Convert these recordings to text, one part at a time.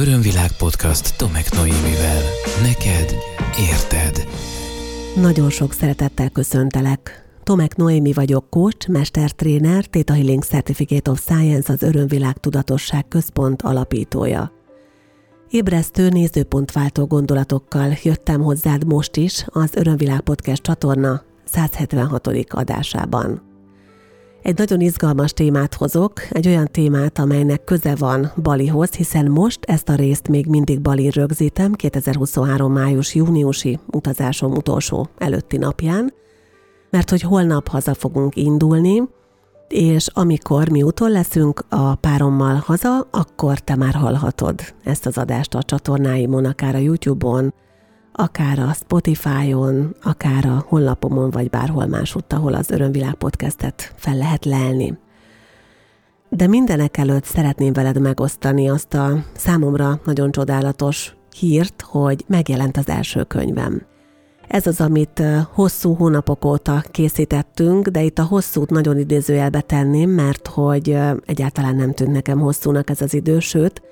Örömvilág podcast Tomek Noémivel. Neked érted. Nagyon sok szeretettel köszöntelek. Tomek Noémi vagyok, coach, mestertréner, Theta Healing Certificate of Science, az Örömvilág Tudatosság Központ alapítója. Ébresztő nézőpontváltó gondolatokkal jöttem hozzád most is az Örömvilág Podcast csatorna 176. adásában. Egy nagyon izgalmas témát hozok, egy olyan témát, amelynek köze van Balihoz, hiszen most ezt a részt még mindig Balin rögzítem 2023. május-júniusi utazásom utolsó előtti napján, mert hogy holnap haza fogunk indulni, és amikor mi utol leszünk a párommal haza, akkor te már hallhatod ezt az adást a csatornáimon, akár a YouTube-on, akár a Spotify-on, akár a honlapomon, vagy bárhol másutt, ahol az Örömvilág podcastet fel lehet lelni. De mindenek előtt szeretném veled megosztani azt a számomra nagyon csodálatos hírt, hogy megjelent az első könyvem. Ez az, amit hosszú hónapok óta készítettünk, de itt a hosszút nagyon idézőjelbe tenném, mert hogy egyáltalán nem tűnt nekem hosszúnak ez az idő, sőt,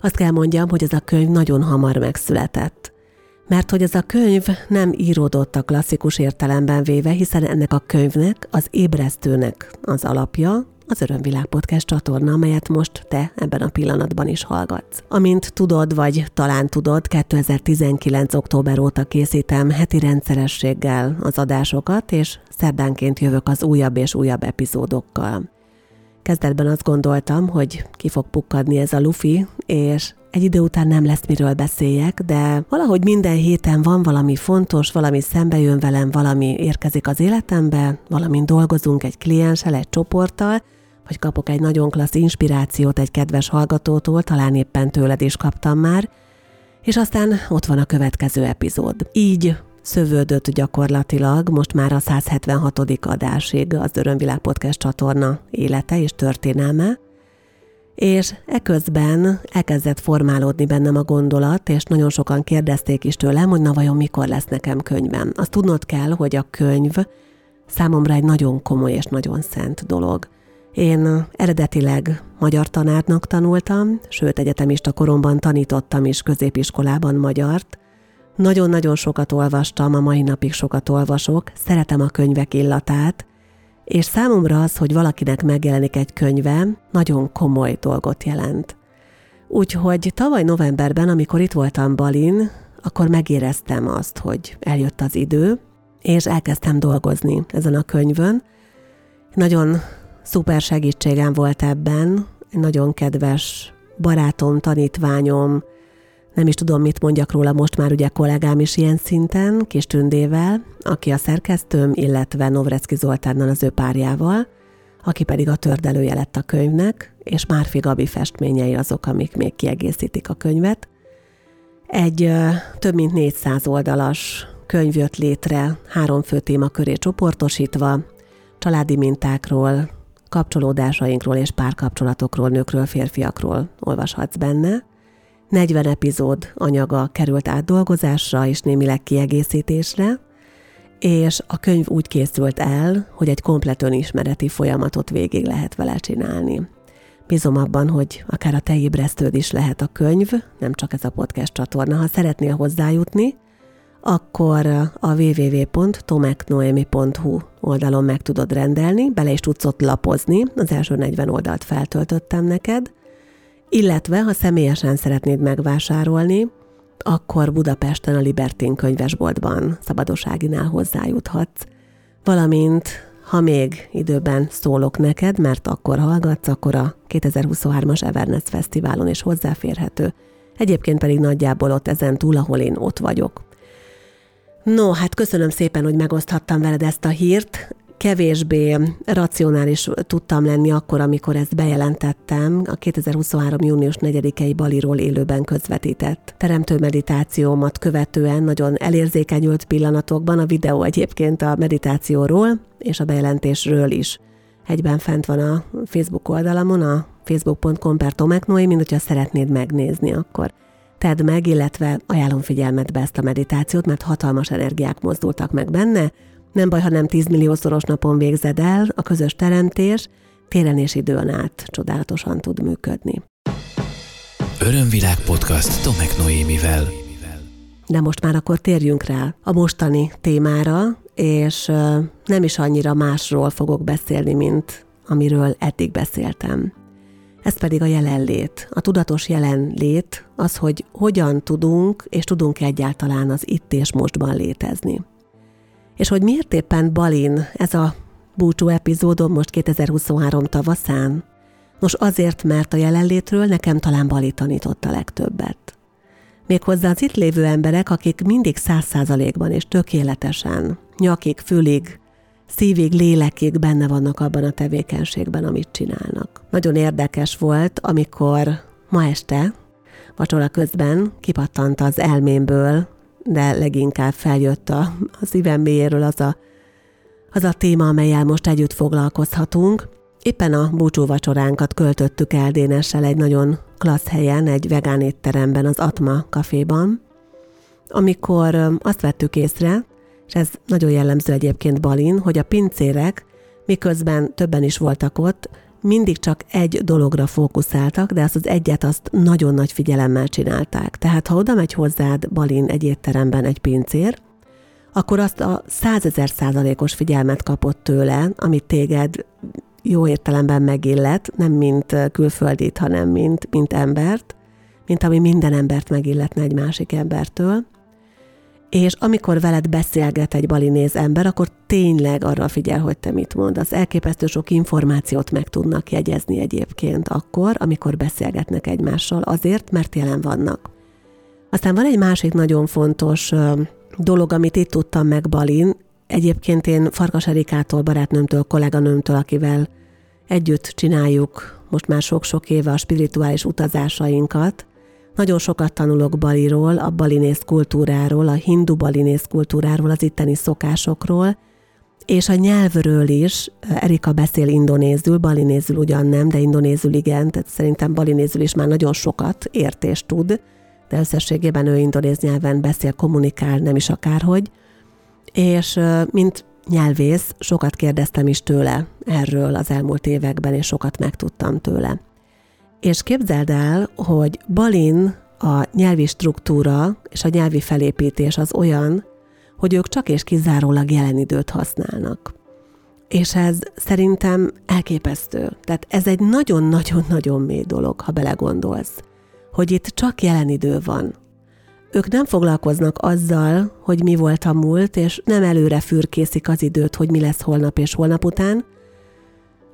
azt kell mondjam, hogy ez a könyv nagyon hamar megszületett. Mert hogy ez a könyv nem íródott a klasszikus értelemben véve, hiszen ennek a könyvnek, az ébresztőnek az alapja, az Örömvilág Podcast csatorna, amelyet most te ebben a pillanatban is hallgatsz. Amint tudod, vagy talán tudod, 2019. október óta készítem heti rendszerességgel az adásokat, és szerdánként jövök az újabb és újabb epizódokkal. Kezdetben azt gondoltam, hogy ki fog pukkadni ez a lufi, és egy idő után nem lesz miről beszéljek, de valahogy minden héten van valami fontos, valami szembe jön velem, valami érkezik az életembe, valamint dolgozunk egy klienssel, egy csoporttal, vagy kapok egy nagyon klassz inspirációt egy kedves hallgatótól, talán éppen tőled is kaptam már, és aztán ott van a következő epizód. Így szövődött gyakorlatilag most már a 176. adásig az Örömvilág Podcast csatorna élete és történelme, és eközben elkezdett formálódni bennem a gondolat, és nagyon sokan kérdezték is tőlem, hogy na vajon mikor lesz nekem könyvem. Azt tudnod kell, hogy a könyv számomra egy nagyon komoly és nagyon szent dolog. Én eredetileg magyar tanárnak tanultam, sőt egyetemista koromban tanítottam is középiskolában magyart. Nagyon-nagyon sokat olvastam, a mai napig sokat olvasok, szeretem a könyvek illatát, és számomra az, hogy valakinek megjelenik egy könyve, nagyon komoly dolgot jelent. Úgyhogy tavaly novemberben, amikor itt voltam Balin, akkor megéreztem azt, hogy eljött az idő, és elkezdtem dolgozni ezen a könyvön. Nagyon szuper segítségem volt ebben, egy nagyon kedves barátom, tanítványom, nem is tudom, mit mondjak róla, most már ugye kollégám is ilyen szinten, Kis Tündével, aki a szerkesztőm, illetve Novrecki Zoltánnal az ő párjával, aki pedig a tördelője lett a könyvnek, és Márfi Gabi festményei azok, amik még kiegészítik a könyvet. Egy több mint 400 oldalas könyv jött létre, három fő téma köré csoportosítva, családi mintákról, kapcsolódásainkról és párkapcsolatokról, nőkről, férfiakról olvashatsz benne. 40 epizód anyaga került átdolgozásra és némileg kiegészítésre, és a könyv úgy készült el, hogy egy komplet önismereti folyamatot végig lehet vele csinálni. Bízom abban, hogy akár a te ébresztőd is lehet a könyv, nem csak ez a podcast csatorna. Ha szeretnél hozzájutni, akkor a www.tomeknoemi.hu oldalon meg tudod rendelni, bele is tudsz ott lapozni, az első 40 oldalt feltöltöttem neked, illetve ha személyesen szeretnéd megvásárolni, akkor Budapesten a Libertin könyvesboltban szabadosságinál hozzájuthatsz. Valamint, ha még időben szólok neked, mert akkor hallgatsz, akkor a 2023-as Everness Fesztiválon is hozzáférhető. Egyébként pedig nagyjából ott ezen túl, ahol én ott vagyok. No, hát köszönöm szépen, hogy megoszthattam veled ezt a hírt kevésbé racionális tudtam lenni akkor, amikor ezt bejelentettem a 2023. június 4-i Baliról élőben közvetített teremtő meditációmat követően nagyon elérzékenyült pillanatokban a videó egyébként a meditációról és a bejelentésről is. Egyben fent van a Facebook oldalamon, a facebook.com per Tomeknoi, mint hogyha szeretnéd megnézni, akkor tedd meg, illetve ajánlom figyelmetbe ezt a meditációt, mert hatalmas energiák mozdultak meg benne, nem baj, ha nem 10 milliószoros napon végzed el, a közös teremtés téren és időn át csodálatosan tud működni. Örömvilág podcast Tomek Noémivel. De most már akkor térjünk rá a mostani témára, és nem is annyira másról fogok beszélni, mint amiről eddig beszéltem. Ez pedig a jelenlét, a tudatos jelenlét, az, hogy hogyan tudunk és tudunk egyáltalán az itt és mostban létezni. És hogy miért éppen Balin ez a búcsú epizódom most 2023 tavaszán? Nos azért, mert a jelenlétről nekem talán Bali tanított a legtöbbet. Méghozzá az itt lévő emberek, akik mindig száz százalékban és tökéletesen, nyakig, fülig, szívig, lélekig benne vannak abban a tevékenységben, amit csinálnak. Nagyon érdekes volt, amikor ma este, vacsora közben kipattant az elmémből, de leginkább feljött a, a szívem mélyéről az a, az a téma, amelyel most együtt foglalkozhatunk. Éppen a búcsú vacsoránkat költöttük el Dénessel egy nagyon klassz helyen, egy vegán étteremben, az Atma kaféban, amikor azt vettük észre, és ez nagyon jellemző egyébként Balin, hogy a pincérek, miközben többen is voltak ott, mindig csak egy dologra fókuszáltak, de azt az egyet azt nagyon nagy figyelemmel csinálták. Tehát ha oda megy hozzád Balin egy étteremben egy pincér, akkor azt a százezer százalékos figyelmet kapott tőle, amit téged jó értelemben megillet, nem mint külföldit, hanem mint, mint embert, mint ami minden embert megilletne egy másik embertől. És amikor veled beszélget egy balinéz ember, akkor tényleg arra figyel, hogy te mit mondasz. Elképesztő sok információt meg tudnak jegyezni egyébként akkor, amikor beszélgetnek egymással, azért, mert jelen vannak. Aztán van egy másik nagyon fontos dolog, amit itt tudtam meg Balin. Egyébként én Farkas Erikától, barátnőmtől, kolléganőmtől, akivel együtt csináljuk most már sok-sok éve a spirituális utazásainkat, nagyon sokat tanulok Baliról, a balinész kultúráról, a hindu balinész kultúráról, az itteni szokásokról, és a nyelvről is. Erika beszél indonézül, balinézül ugyan nem, de indonézül igen, tehát szerintem balinézül is már nagyon sokat ért és tud, de összességében ő indonéz nyelven beszél, kommunikál, nem is akárhogy. És mint nyelvész sokat kérdeztem is tőle erről az elmúlt években, és sokat megtudtam tőle. És képzeld el, hogy Balin a nyelvi struktúra és a nyelvi felépítés az olyan, hogy ők csak és kizárólag jelen időt használnak. És ez szerintem elképesztő. Tehát ez egy nagyon-nagyon-nagyon mély dolog, ha belegondolsz, hogy itt csak jelen idő van. Ők nem foglalkoznak azzal, hogy mi volt a múlt, és nem előre fürkészik az időt, hogy mi lesz holnap és holnap után,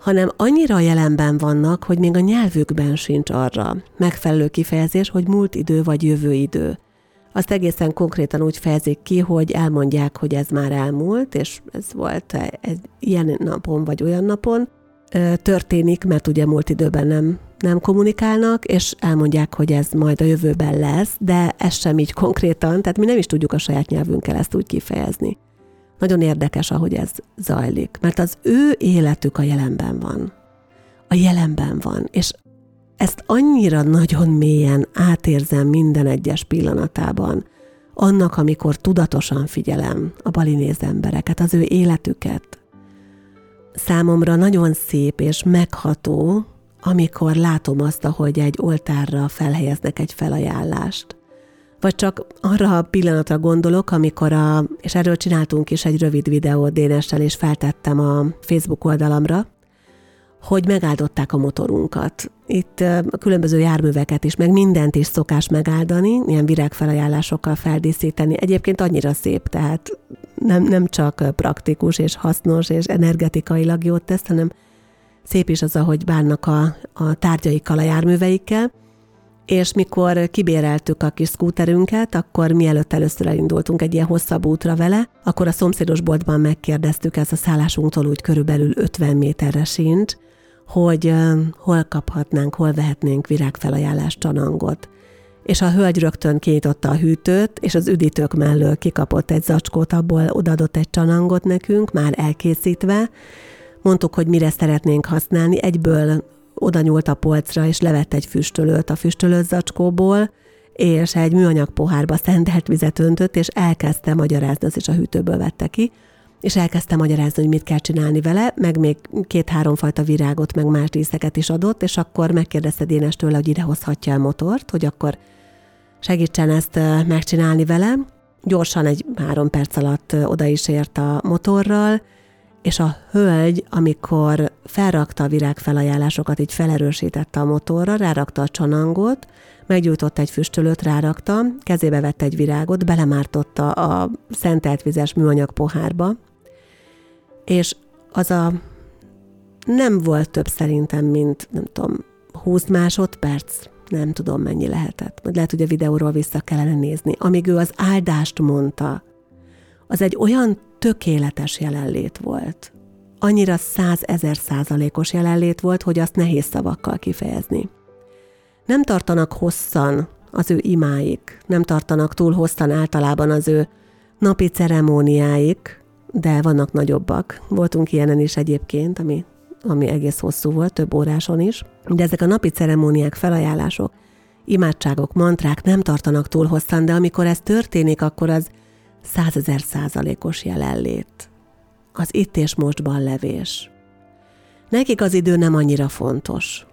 hanem annyira jelenben vannak, hogy még a nyelvükben sincs arra megfelelő kifejezés, hogy múlt idő vagy jövő idő. Azt egészen konkrétan úgy fejezik ki, hogy elmondják, hogy ez már elmúlt, és ez volt egy ilyen napon vagy olyan napon, történik, mert ugye múlt időben nem, nem kommunikálnak, és elmondják, hogy ez majd a jövőben lesz, de ez sem így konkrétan, tehát mi nem is tudjuk a saját nyelvünkkel ezt úgy kifejezni. Nagyon érdekes, ahogy ez zajlik, mert az ő életük a jelenben van. A jelenben van, és ezt annyira nagyon mélyen átérzem minden egyes pillanatában, annak, amikor tudatosan figyelem a balinéz embereket, az ő életüket. Számomra nagyon szép és megható, amikor látom azt, ahogy egy oltárra felhelyeznek egy felajánlást vagy csak arra a pillanatra gondolok, amikor a, és erről csináltunk is egy rövid videót Dénessel, és feltettem a Facebook oldalamra, hogy megáldották a motorunkat. Itt a különböző járműveket is, meg mindent is szokás megáldani, ilyen virágfelajánlásokkal feldíszíteni. Egyébként annyira szép, tehát nem, nem csak praktikus és hasznos és energetikailag jót tesz, hanem szép is az, ahogy bánnak a, a tárgyaikkal, a járműveikkel és mikor kibéreltük a kis skúterünket, akkor mielőtt először elindultunk egy ilyen hosszabb útra vele, akkor a szomszédos boltban megkérdeztük, ez a szállásunktól úgy körülbelül 50 méterre sincs, hogy hol kaphatnánk, hol vehetnénk virágfelajánlás csanangot. És a hölgy rögtön kinyitotta a hűtőt, és az üdítők mellől kikapott egy zacskót, abból odaadott egy csanangot nekünk, már elkészítve. Mondtuk, hogy mire szeretnénk használni, egyből oda nyúlt a polcra, és levett egy füstölőt a füstölőt zacskóból, és egy műanyag pohárba szentelt vizet öntött, és elkezdte magyarázni, az is a hűtőből vette ki, és elkezdtem magyarázni, hogy mit kell csinálni vele, meg még két-három fajta virágot, meg más díszeket is adott, és akkor megkérdezte Dénes tőle, hogy idehozhatja a motort, hogy akkor segítsen ezt megcsinálni vele. Gyorsan egy három perc alatt oda is ért a motorral, és a hölgy, amikor felrakta a virágfelajánlásokat, így felerősítette a motorra, rárakta a csanangot, meggyújtott egy füstölőt, rárakta, kezébe vette egy virágot, belemártotta a szentelt vizes műanyag pohárba, és az a nem volt több szerintem, mint nem tudom, 20 másodperc, nem tudom mennyi lehetett. Majd lehet, hogy a videóról vissza kellene nézni. Amíg ő az áldást mondta, az egy olyan tökéletes jelenlét volt. Annyira százezer százalékos jelenlét volt, hogy azt nehéz szavakkal kifejezni. Nem tartanak hosszan az ő imáik, nem tartanak túl hosszan általában az ő napi ceremóniáik, de vannak nagyobbak. Voltunk ilyenen is egyébként, ami, ami egész hosszú volt, több óráson is. De ezek a napi ceremóniák, felajánlások, imádságok, mantrák nem tartanak túl hosszan, de amikor ez történik, akkor az százezer százalékos jelenlét. Az itt és mostban levés. Nekik az idő nem annyira fontos.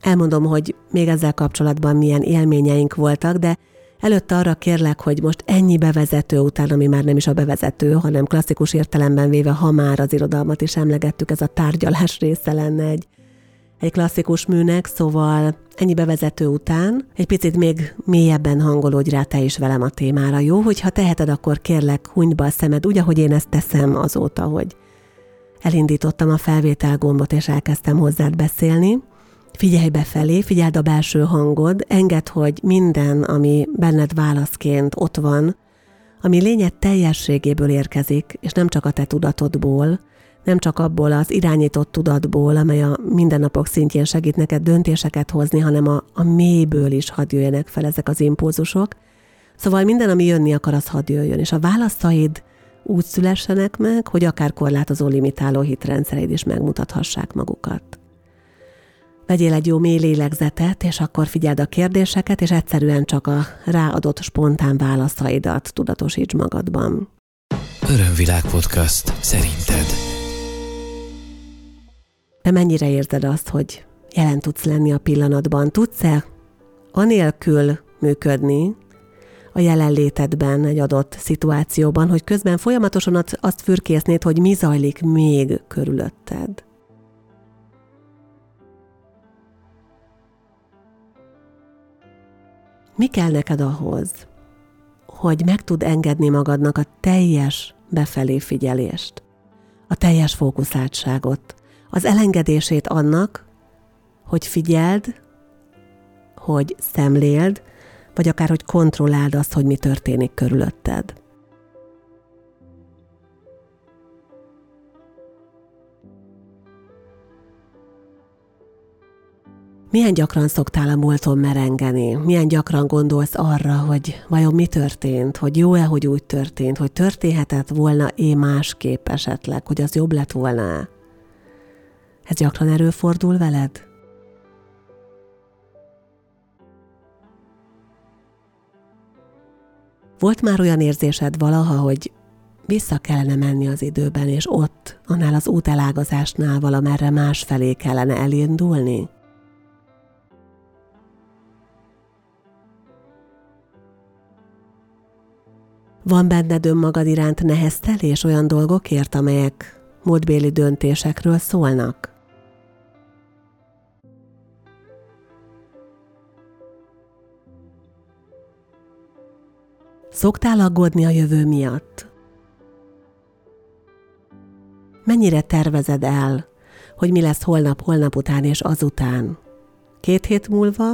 Elmondom, hogy még ezzel kapcsolatban milyen élményeink voltak, de Előtte arra kérlek, hogy most ennyi bevezető után, ami már nem is a bevezető, hanem klasszikus értelemben véve, ha már az irodalmat is emlegettük, ez a tárgyalás része lenne egy, egy klasszikus műnek, szóval ennyi bevezető után egy picit még mélyebben hangolódj rá te is velem a témára, jó? Hogyha teheted, akkor kérlek, hunyd be a szemed, úgy, ahogy én ezt teszem azóta, hogy elindítottam a felvétel gombot, és elkezdtem hozzád beszélni. Figyelj befelé, figyeld a belső hangod, engedd, hogy minden, ami benned válaszként ott van, ami lényed teljességéből érkezik, és nem csak a te tudatodból, nem csak abból az irányított tudatból, amely a mindennapok szintjén segít neked döntéseket hozni, hanem a, a mélyből is hadd jöjjenek fel ezek az impulzusok. Szóval minden, ami jönni akar, az hadd jöjjön, és a válaszaid úgy szülessenek meg, hogy akár korlátozó limitáló hitrendszereid is megmutathassák magukat. Vegyél egy jó mély lélegzetet, és akkor figyeld a kérdéseket, és egyszerűen csak a ráadott spontán válaszaidat tudatosíts magadban. Örömvilág podcast. Szerinted? De mennyire érzed azt, hogy jelen tudsz lenni a pillanatban? Tudsz-e anélkül működni a jelenlétedben egy adott szituációban, hogy közben folyamatosan azt fürkésznéd, hogy mi zajlik még körülötted? Mi kell neked ahhoz, hogy meg tud engedni magadnak a teljes befelé figyelést, a teljes fókuszáltságot, az elengedését annak, hogy figyeld, hogy szemléld, vagy akár hogy kontrolláld azt, hogy mi történik körülötted. Milyen gyakran szoktál a múlton merengeni? Milyen gyakran gondolsz arra, hogy vajon mi történt, hogy jó-e, hogy úgy történt, hogy történhetett volna é másképp esetleg, hogy az jobb lett volna? Ez gyakran erőfordul veled? Volt már olyan érzésed valaha, hogy vissza kellene menni az időben, és ott, annál az útelágazásnál valamerre más felé kellene elindulni? Van benned önmagad iránt neheztelés olyan dolgokért, amelyek módbéli döntésekről szólnak? Szoktál aggódni a jövő miatt? Mennyire tervezed el, hogy mi lesz holnap, holnap után és azután? Két hét múlva,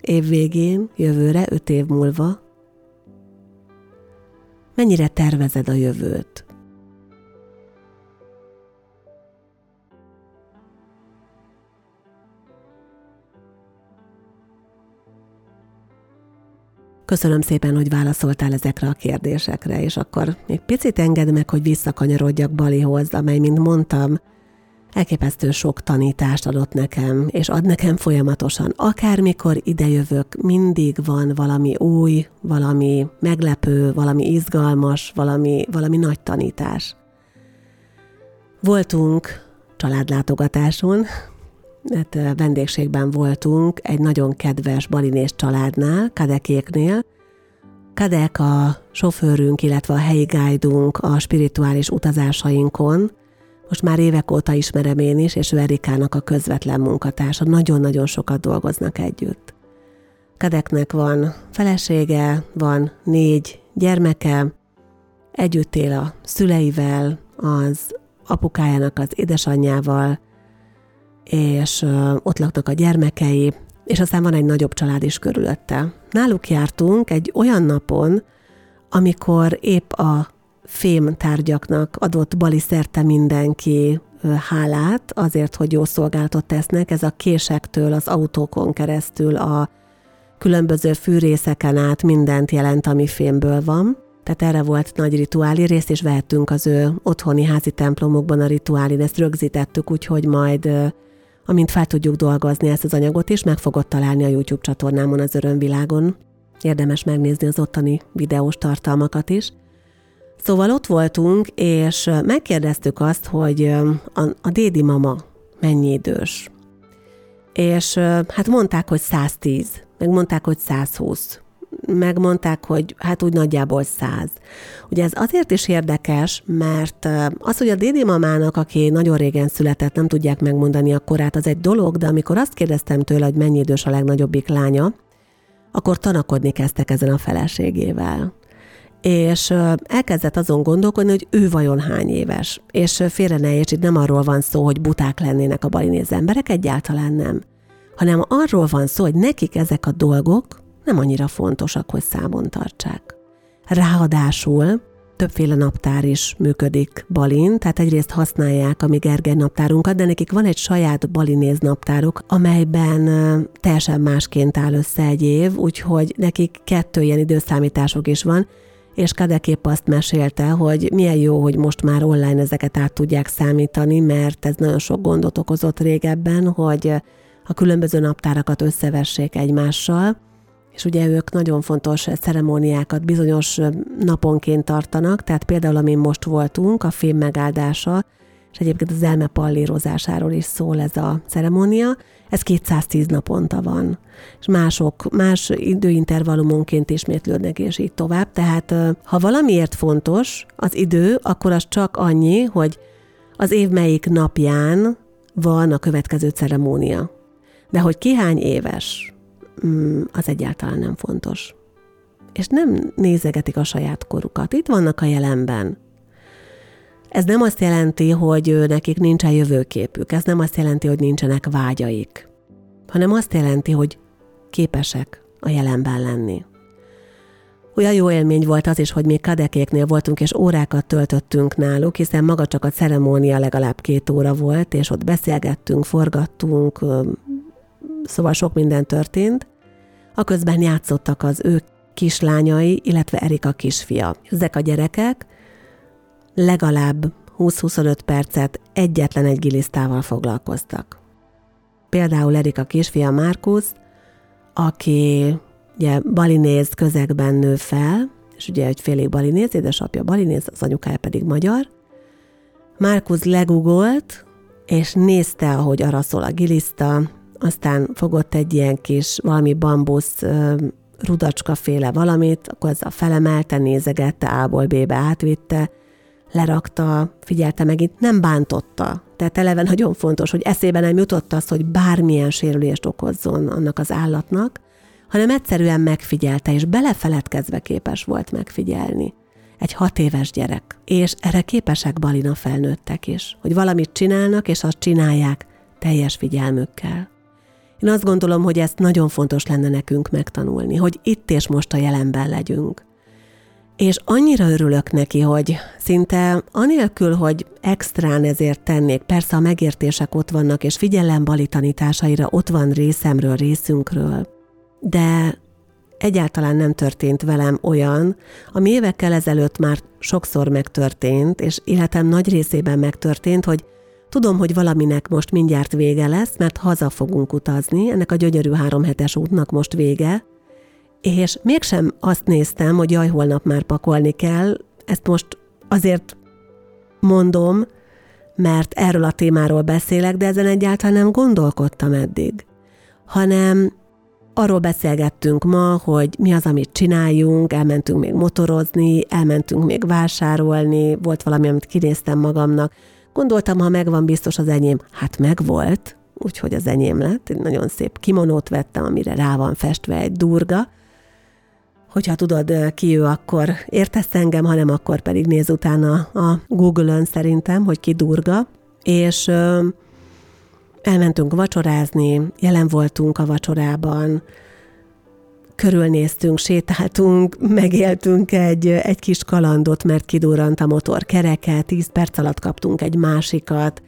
év végén, jövőre, öt év múlva? Mennyire tervezed a jövőt? Köszönöm szépen, hogy válaszoltál ezekre a kérdésekre, és akkor még picit engedd meg, hogy visszakanyarodjak Balihoz, amely, mint mondtam, elképesztő sok tanítást adott nekem, és ad nekem folyamatosan. Akármikor idejövök, mindig van valami új, valami meglepő, valami izgalmas, valami, valami nagy tanítás. Voltunk családlátogatáson, hát vendégségben voltunk egy nagyon kedves balinés családnál, Kadekéknél. Kadek a sofőrünk, illetve a helyi guide a spirituális utazásainkon. Most már évek óta ismerem én is, és ő Erikának a közvetlen munkatársa. Nagyon-nagyon sokat dolgoznak együtt. Kadeknek van felesége, van négy gyermeke, együtt él a szüleivel, az apukájának az édesanyjával, és ott laknak a gyermekei, és aztán van egy nagyobb család is körülötte. Náluk jártunk egy olyan napon, amikor épp a fém tárgyaknak adott bali szerte mindenki hálát azért, hogy jó szolgáltat tesznek. Ez a késektől, az autókon keresztül, a különböző fűrészeken át mindent jelent, ami fémből van. Tehát erre volt nagy rituáli részt, és vehettünk az ő otthoni házi templomokban a rituálin, ezt rögzítettük, úgyhogy majd amint fel tudjuk dolgozni ezt az anyagot is, meg fogod találni a YouTube csatornámon az Örömvilágon. Érdemes megnézni az ottani videós tartalmakat is. Szóval ott voltunk, és megkérdeztük azt, hogy a, a dédi mama mennyi idős. És hát mondták, hogy 110, meg mondták, hogy 120 megmondták, hogy hát úgy nagyjából száz. Ugye ez azért is érdekes, mert az, hogy a dédi mamának, aki nagyon régen született, nem tudják megmondani a korát, az egy dolog, de amikor azt kérdeztem tőle, hogy mennyi idős a legnagyobbik lánya, akkor tanakodni kezdtek ezen a feleségével. És elkezdett azon gondolkodni, hogy ő vajon hány éves. És félre ne érts, itt nem arról van szó, hogy buták lennének a balinéz emberek, egyáltalán nem. Hanem arról van szó, hogy nekik ezek a dolgok nem annyira fontosak, hogy számon tartsák. Ráadásul többféle naptár is működik Balin, tehát egyrészt használják a mi Gergely naptárunkat, de nekik van egy saját balinéz naptáruk, amelyben teljesen másként áll össze egy év, úgyhogy nekik kettő ilyen időszámítások is van, és Kadekép azt mesélte, hogy milyen jó, hogy most már online ezeket át tudják számítani, mert ez nagyon sok gondot okozott régebben, hogy a különböző naptárakat összevessék egymással, és ugye ők nagyon fontos ceremóniákat bizonyos naponként tartanak, tehát például amin most voltunk, a fém megáldása, és egyébként az elme pallírozásáról is szól ez a ceremónia, ez 210 naponta van, és mások, más időintervallumonként ismétlődnek, és így tovább. Tehát ha valamiért fontos az idő, akkor az csak annyi, hogy az év melyik napján van a következő ceremónia. De hogy ki hány éves, az egyáltalán nem fontos. És nem nézegetik a saját korukat. Itt vannak a jelenben. Ez nem azt jelenti, hogy nekik nincsen jövőképük, ez nem azt jelenti, hogy nincsenek vágyaik, hanem azt jelenti, hogy képesek a jelenben lenni. Olyan jó élmény volt az is, hogy mi kadekéknél voltunk, és órákat töltöttünk náluk, hiszen maga csak a ceremónia legalább két óra volt, és ott beszélgettünk, forgattunk, szóval sok minden történt. Aközben játszottak az ő kislányai, illetve Erika kisfia. Ezek a gyerekek legalább 20-25 percet egyetlen egy gilisztával foglalkoztak. Például Erika kisfia Márkusz, aki ugye balinéz közegben nő fel, és ugye egy félig balinéz, édesapja balinéz, az anyukája pedig magyar. Márkusz legugolt, és nézte, ahogy arra a giliszta, aztán fogott egy ilyen kis valami bambusz rudacska féle valamit, akkor az a felemelte, nézegette, A-ból B-be átvitte, lerakta, figyelte meg itt, nem bántotta. Tehát eleve nagyon fontos, hogy eszébe nem jutott az, hogy bármilyen sérülést okozzon annak az állatnak, hanem egyszerűen megfigyelte, és belefeledkezve képes volt megfigyelni. Egy hat éves gyerek. És erre képesek balina felnőttek is, hogy valamit csinálnak, és azt csinálják teljes figyelmükkel. Én azt gondolom, hogy ezt nagyon fontos lenne nekünk megtanulni, hogy itt és most a jelenben legyünk. És annyira örülök neki, hogy szinte anélkül, hogy extrán ezért tennék, persze a megértések ott vannak, és figyelem bali tanításaira ott van részemről, részünkről, de egyáltalán nem történt velem olyan, ami évekkel ezelőtt már sokszor megtörtént, és életem nagy részében megtörtént, hogy Tudom, hogy valaminek most mindjárt vége lesz, mert haza fogunk utazni, ennek a gyönyörű három hetes útnak most vége, és mégsem azt néztem, hogy jaj, holnap már pakolni kell, ezt most azért mondom, mert erről a témáról beszélek, de ezen egyáltalán nem gondolkodtam eddig, hanem arról beszélgettünk ma, hogy mi az, amit csináljunk, elmentünk még motorozni, elmentünk még vásárolni, volt valami, amit kinéztem magamnak. Gondoltam, ha megvan biztos az enyém, hát megvolt, úgyhogy az enyém lett. Egy nagyon szép kimonót vettem, amire rá van festve egy durga. Hogyha tudod, ki ő, akkor értesz engem, hanem akkor pedig néz utána a Google-ön szerintem, hogy ki durga. És ö, elmentünk vacsorázni, jelen voltunk a vacsorában, körülnéztünk, sétáltunk, megéltünk egy, egy kis kalandot, mert kidurrant a motor kereke, tíz perc alatt kaptunk egy másikat,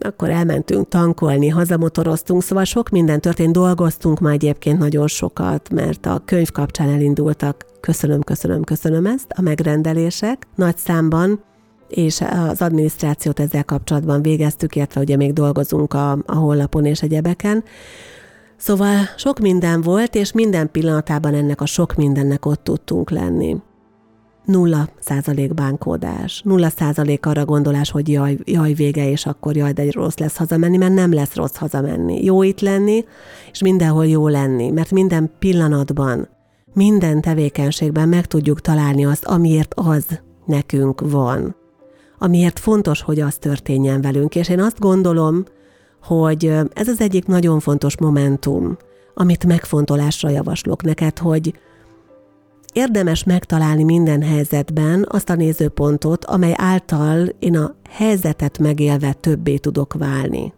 akkor elmentünk tankolni, hazamotoroztunk, szóval sok minden történt, dolgoztunk már egyébként nagyon sokat, mert a könyv kapcsán elindultak, köszönöm, köszönöm, köszönöm ezt, a megrendelések nagy számban, és az adminisztrációt ezzel kapcsolatban végeztük, illetve ugye még dolgozunk a, a honlapon és egyebeken. Szóval sok minden volt, és minden pillanatában ennek a sok mindennek ott tudtunk lenni nulla százalék bánkódás, nulla százalék arra gondolás, hogy jaj, jaj vége, és akkor jaj, de rossz lesz hazamenni, mert nem lesz rossz hazamenni. Jó itt lenni, és mindenhol jó lenni, mert minden pillanatban, minden tevékenységben meg tudjuk találni azt, amiért az nekünk van. Amiért fontos, hogy az történjen velünk. És én azt gondolom, hogy ez az egyik nagyon fontos momentum, amit megfontolásra javaslok neked, hogy érdemes megtalálni minden helyzetben azt a nézőpontot, amely által én a helyzetet megélve többé tudok válni.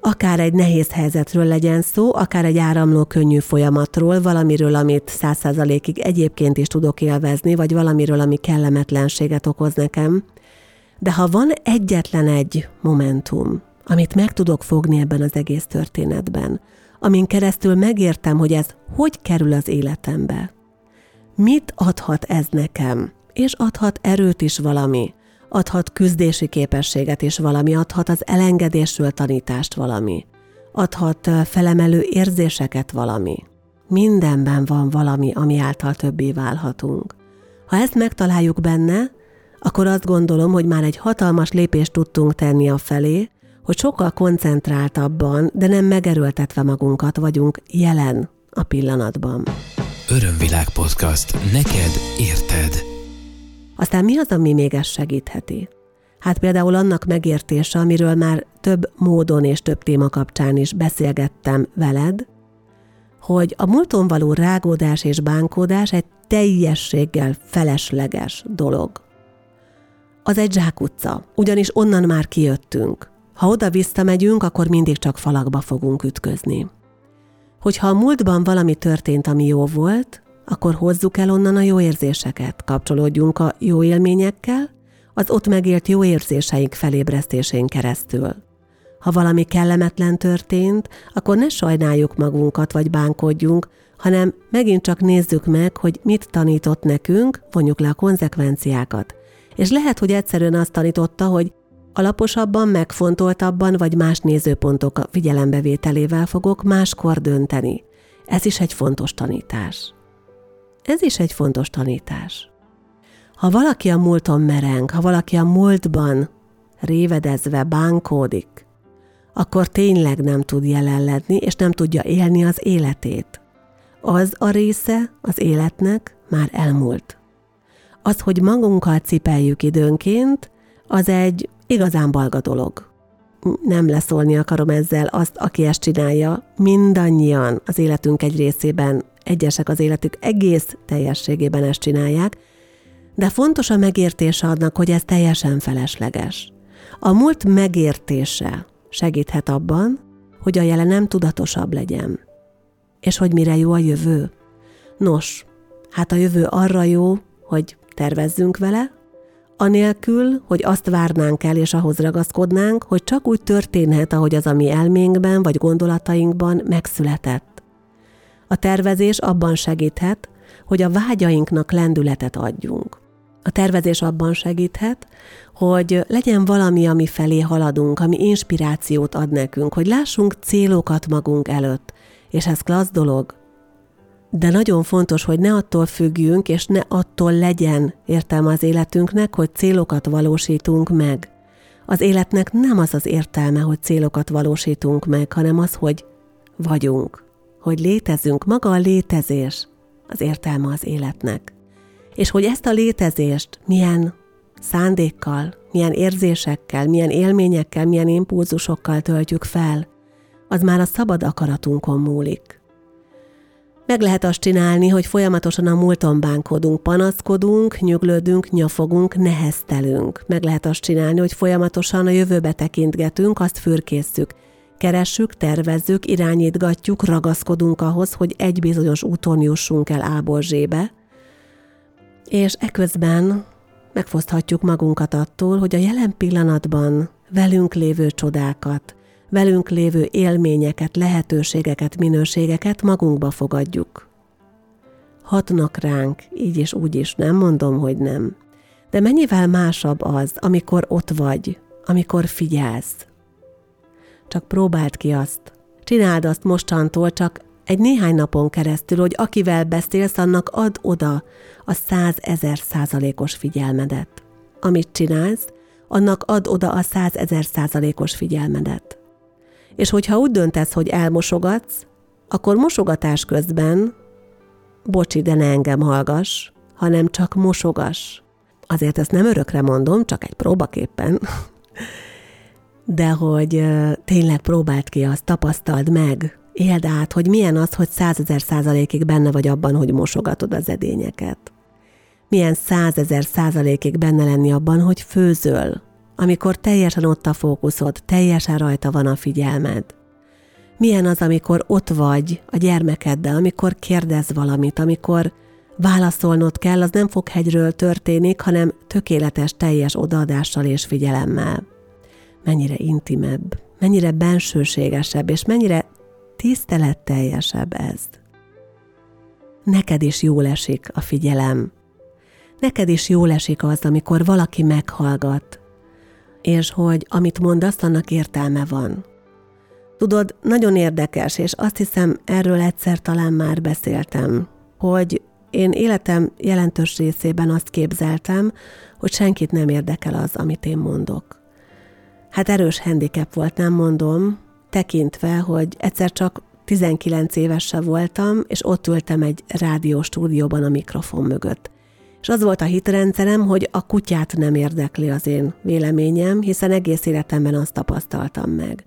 Akár egy nehéz helyzetről legyen szó, akár egy áramló könnyű folyamatról, valamiről, amit száz százalékig egyébként is tudok élvezni, vagy valamiről, ami kellemetlenséget okoz nekem. De ha van egyetlen egy momentum, amit meg tudok fogni ebben az egész történetben, amin keresztül megértem, hogy ez hogy kerül az életembe, Mit adhat ez nekem? És adhat erőt is valami, adhat küzdési képességet is valami, adhat az elengedésről tanítást valami, adhat felemelő érzéseket valami. Mindenben van valami, ami által többé válhatunk. Ha ezt megtaláljuk benne, akkor azt gondolom, hogy már egy hatalmas lépést tudtunk tenni a felé, hogy sokkal koncentráltabban, de nem megerőltetve magunkat vagyunk jelen a pillanatban. Örömvilág podcast. Neked érted. Aztán mi az, ami még ezt segítheti? Hát például annak megértése, amiről már több módon és több téma kapcsán is beszélgettem veled, hogy a múlton való rágódás és bánkódás egy teljességgel felesleges dolog. Az egy zsákutca, ugyanis onnan már kijöttünk. Ha oda visszamegyünk, akkor mindig csak falakba fogunk ütközni hogyha a múltban valami történt, ami jó volt, akkor hozzuk el onnan a jó érzéseket, kapcsolódjunk a jó élményekkel, az ott megélt jó érzéseink felébresztésén keresztül. Ha valami kellemetlen történt, akkor ne sajnáljuk magunkat vagy bánkodjunk, hanem megint csak nézzük meg, hogy mit tanított nekünk, vonjuk le a konzekvenciákat. És lehet, hogy egyszerűen azt tanította, hogy Alaposabban, megfontoltabban vagy más nézőpontok figyelembevételével fogok máskor dönteni. Ez is egy fontos tanítás. Ez is egy fontos tanítás. Ha valaki a múlton mereng, ha valaki a múltban révedezve bánkódik, akkor tényleg nem tud jelenledni, és nem tudja élni az életét. Az a része az életnek már elmúlt. Az, hogy magunkkal cipeljük időnként, az egy igazán balga dolog. Nem leszólni akarom ezzel azt, aki ezt csinálja. Mindannyian az életünk egy részében, egyesek az életük egész teljességében ezt csinálják, de fontos a megértése adnak, hogy ez teljesen felesleges. A múlt megértése segíthet abban, hogy a jelenem tudatosabb legyen. És hogy mire jó a jövő? Nos, hát a jövő arra jó, hogy tervezzünk vele, anélkül, hogy azt várnánk el és ahhoz ragaszkodnánk, hogy csak úgy történhet, ahogy az a mi elménkben vagy gondolatainkban megszületett. A tervezés abban segíthet, hogy a vágyainknak lendületet adjunk. A tervezés abban segíthet, hogy legyen valami, ami felé haladunk, ami inspirációt ad nekünk, hogy lássunk célokat magunk előtt, és ez klassz dolog, de nagyon fontos, hogy ne attól függjünk, és ne attól legyen értelme az életünknek, hogy célokat valósítunk meg. Az életnek nem az az értelme, hogy célokat valósítunk meg, hanem az, hogy vagyunk, hogy létezünk, maga a létezés az értelme az életnek. És hogy ezt a létezést milyen szándékkal, milyen érzésekkel, milyen élményekkel, milyen impulzusokkal töltjük fel, az már a szabad akaratunkon múlik. Meg lehet azt csinálni, hogy folyamatosan a múlton bánkodunk, panaszkodunk, nyuglődünk, nyafogunk, neheztelünk. Meg lehet azt csinálni, hogy folyamatosan a jövőbe tekintgetünk, azt fürkészszük. Keressük, tervezzük, irányítgatjuk, ragaszkodunk ahhoz, hogy egy bizonyos úton jussunk el A-ból Z-be, és eközben megfoszthatjuk magunkat attól, hogy a jelen pillanatban velünk lévő csodákat, velünk lévő élményeket, lehetőségeket, minőségeket magunkba fogadjuk. Hatnak ránk, így és úgy is, nem mondom, hogy nem. De mennyivel másabb az, amikor ott vagy, amikor figyelsz. Csak próbáld ki azt. Csináld azt mostantól csak egy néhány napon keresztül, hogy akivel beszélsz, annak ad oda a százezer százalékos figyelmedet. Amit csinálsz, annak ad oda a százezer százalékos figyelmedet. És hogyha úgy döntesz, hogy elmosogatsz, akkor mosogatás közben, bocsi, de ne engem hallgass, hanem csak mosogass. Azért ezt nem örökre mondom, csak egy próbaképpen. De hogy tényleg próbáld ki azt, tapasztald meg, éld át, hogy milyen az, hogy százezer százalékig benne vagy abban, hogy mosogatod az edényeket. Milyen százezer százalékig benne lenni abban, hogy főzöl, amikor teljesen ott a fókuszod, teljesen rajta van a figyelmed. Milyen az, amikor ott vagy a gyermekeddel, amikor kérdez valamit, amikor válaszolnod kell, az nem fog hegyről történik, hanem tökéletes, teljes odaadással és figyelemmel. Mennyire intimebb, mennyire bensőségesebb, és mennyire tiszteletteljesebb ez. Neked is jól esik a figyelem. Neked is jól esik az, amikor valaki meghallgat, és hogy amit mondasz, annak értelme van. Tudod, nagyon érdekes, és azt hiszem, erről egyszer talán már beszéltem, hogy én életem jelentős részében azt képzeltem, hogy senkit nem érdekel az, amit én mondok. Hát erős handicap volt, nem mondom, tekintve, hogy egyszer csak 19 évese voltam, és ott ültem egy rádióstúdióban a mikrofon mögött. És az volt a hitrendszerem, hogy a kutyát nem érdekli az én véleményem, hiszen egész életemben azt tapasztaltam meg.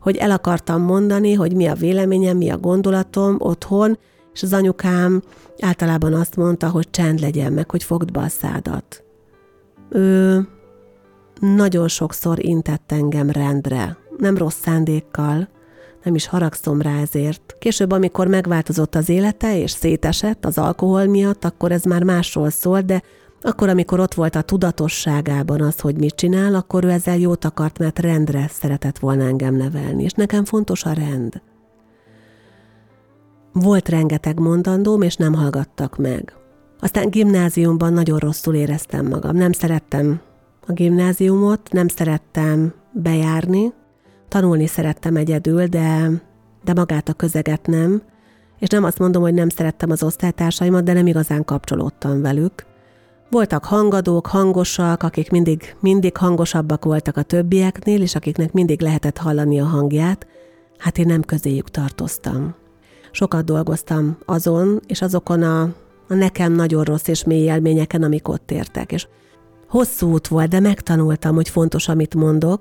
Hogy el akartam mondani, hogy mi a véleményem, mi a gondolatom otthon, és az anyukám általában azt mondta, hogy csend legyen meg, hogy fogd be a szádat. Ő nagyon sokszor intett engem rendre, nem rossz szándékkal, nem is haragszom rá ezért. Később, amikor megváltozott az élete és szétesett az alkohol miatt, akkor ez már másról szólt, de akkor, amikor ott volt a tudatosságában az, hogy mit csinál, akkor ő ezzel jót akart, mert rendre szeretett volna engem nevelni, és nekem fontos a rend. Volt rengeteg mondandóm, és nem hallgattak meg. Aztán gimnáziumban nagyon rosszul éreztem magam. Nem szerettem a gimnáziumot, nem szerettem bejárni, Tanulni szerettem egyedül, de, de magát a közeget nem, és nem azt mondom, hogy nem szerettem az osztálytársaimat, de nem igazán kapcsolódtam velük. Voltak hangadók, hangosak, akik mindig, mindig hangosabbak voltak a többieknél, és akiknek mindig lehetett hallani a hangját, hát én nem közéjük tartoztam. Sokat dolgoztam azon, és azokon a, a nekem nagyon rossz és mély élményeken, amik ott értek. És hosszú út volt, de megtanultam, hogy fontos, amit mondok,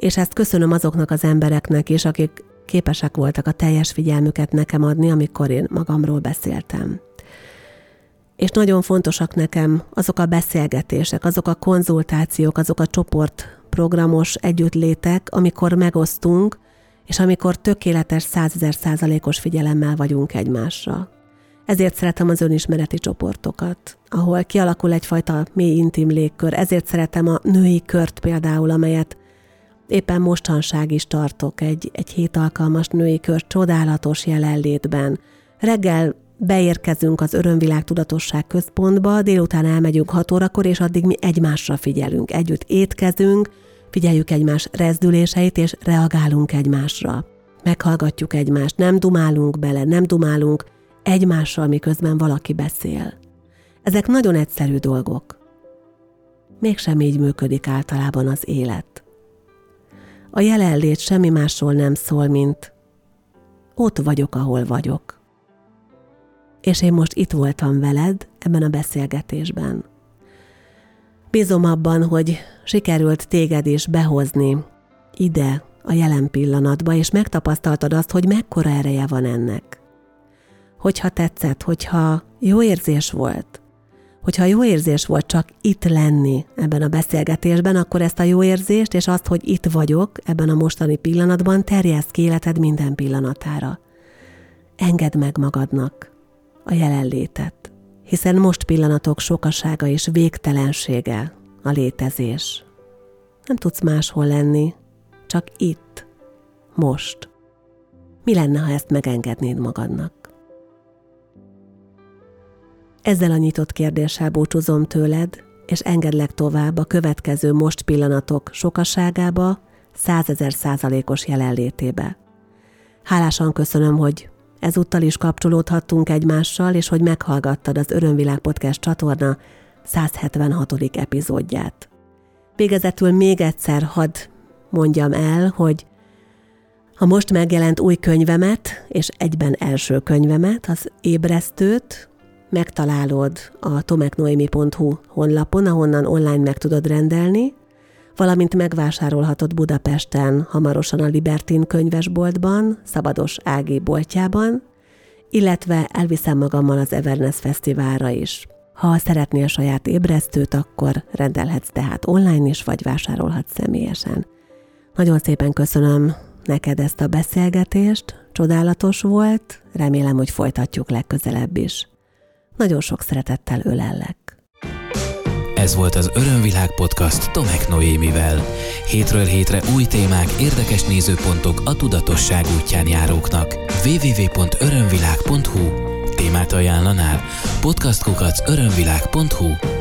és ezt köszönöm azoknak az embereknek is, akik képesek voltak a teljes figyelmüket nekem adni, amikor én magamról beszéltem. És nagyon fontosak nekem azok a beszélgetések, azok a konzultációk, azok a csoportprogramos együttlétek, amikor megosztunk, és amikor tökéletes százezer százalékos figyelemmel vagyunk egymásra. Ezért szeretem az önismereti csoportokat, ahol kialakul egyfajta mély intim légkör. Ezért szeretem a női kört például, amelyet Éppen mostanság is tartok egy, egy hét alkalmas női kör csodálatos jelenlétben. Reggel beérkezünk az Örömvilág Tudatosság Központba, délután elmegyünk 6 órakor, és addig mi egymásra figyelünk. Együtt étkezünk, figyeljük egymás rezdüléseit, és reagálunk egymásra. Meghallgatjuk egymást, nem dumálunk bele, nem dumálunk egymással, miközben valaki beszél. Ezek nagyon egyszerű dolgok. Mégsem így működik általában az élet A jelenlét semmi másról nem szól, mint ott vagyok, ahol vagyok. És én most itt voltam veled ebben a beszélgetésben. Bízom abban, hogy sikerült téged is behozni ide, a jelen pillanatba, és megtapasztaltad azt, hogy mekkora ereje van ennek. Hogyha tetszett, hogyha jó érzés volt, hogyha jó érzés volt csak itt lenni ebben a beszélgetésben, akkor ezt a jó érzést és azt, hogy itt vagyok ebben a mostani pillanatban, terjeszt ki életed minden pillanatára. Engedd meg magadnak a jelenlétet, hiszen most pillanatok sokasága és végtelensége a létezés. Nem tudsz máshol lenni, csak itt, most. Mi lenne, ha ezt megengednéd magadnak? Ezzel a nyitott kérdéssel búcsúzom tőled, és engedlek tovább a következő most pillanatok sokaságába, százezer százalékos jelenlétébe. Hálásan köszönöm, hogy ezúttal is kapcsolódhattunk egymással, és hogy meghallgattad az Örömvilág Podcast csatorna 176. epizódját. Végezetül még egyszer hadd mondjam el, hogy a most megjelent új könyvemet, és egyben első könyvemet, az Ébresztőt, megtalálod a tomeknoemi.hu honlapon, ahonnan online meg tudod rendelni, valamint megvásárolhatod Budapesten hamarosan a Libertin könyvesboltban, Szabados Ági boltjában, illetve elviszem magammal az Everness Fesztiválra is. Ha szeretnél saját ébresztőt, akkor rendelhetsz tehát online is, vagy vásárolhatsz személyesen. Nagyon szépen köszönöm neked ezt a beszélgetést, csodálatos volt, remélem, hogy folytatjuk legközelebb is. Nagyon sok szeretettel ölellek. Ez volt az Örömvilág podcast Tomek Noémivel. Hétről hétre új témák, érdekes nézőpontok a tudatosság útján járóknak. www.örömvilág.hu Témát ajánlanál? Podcastkukac örömvilág.hu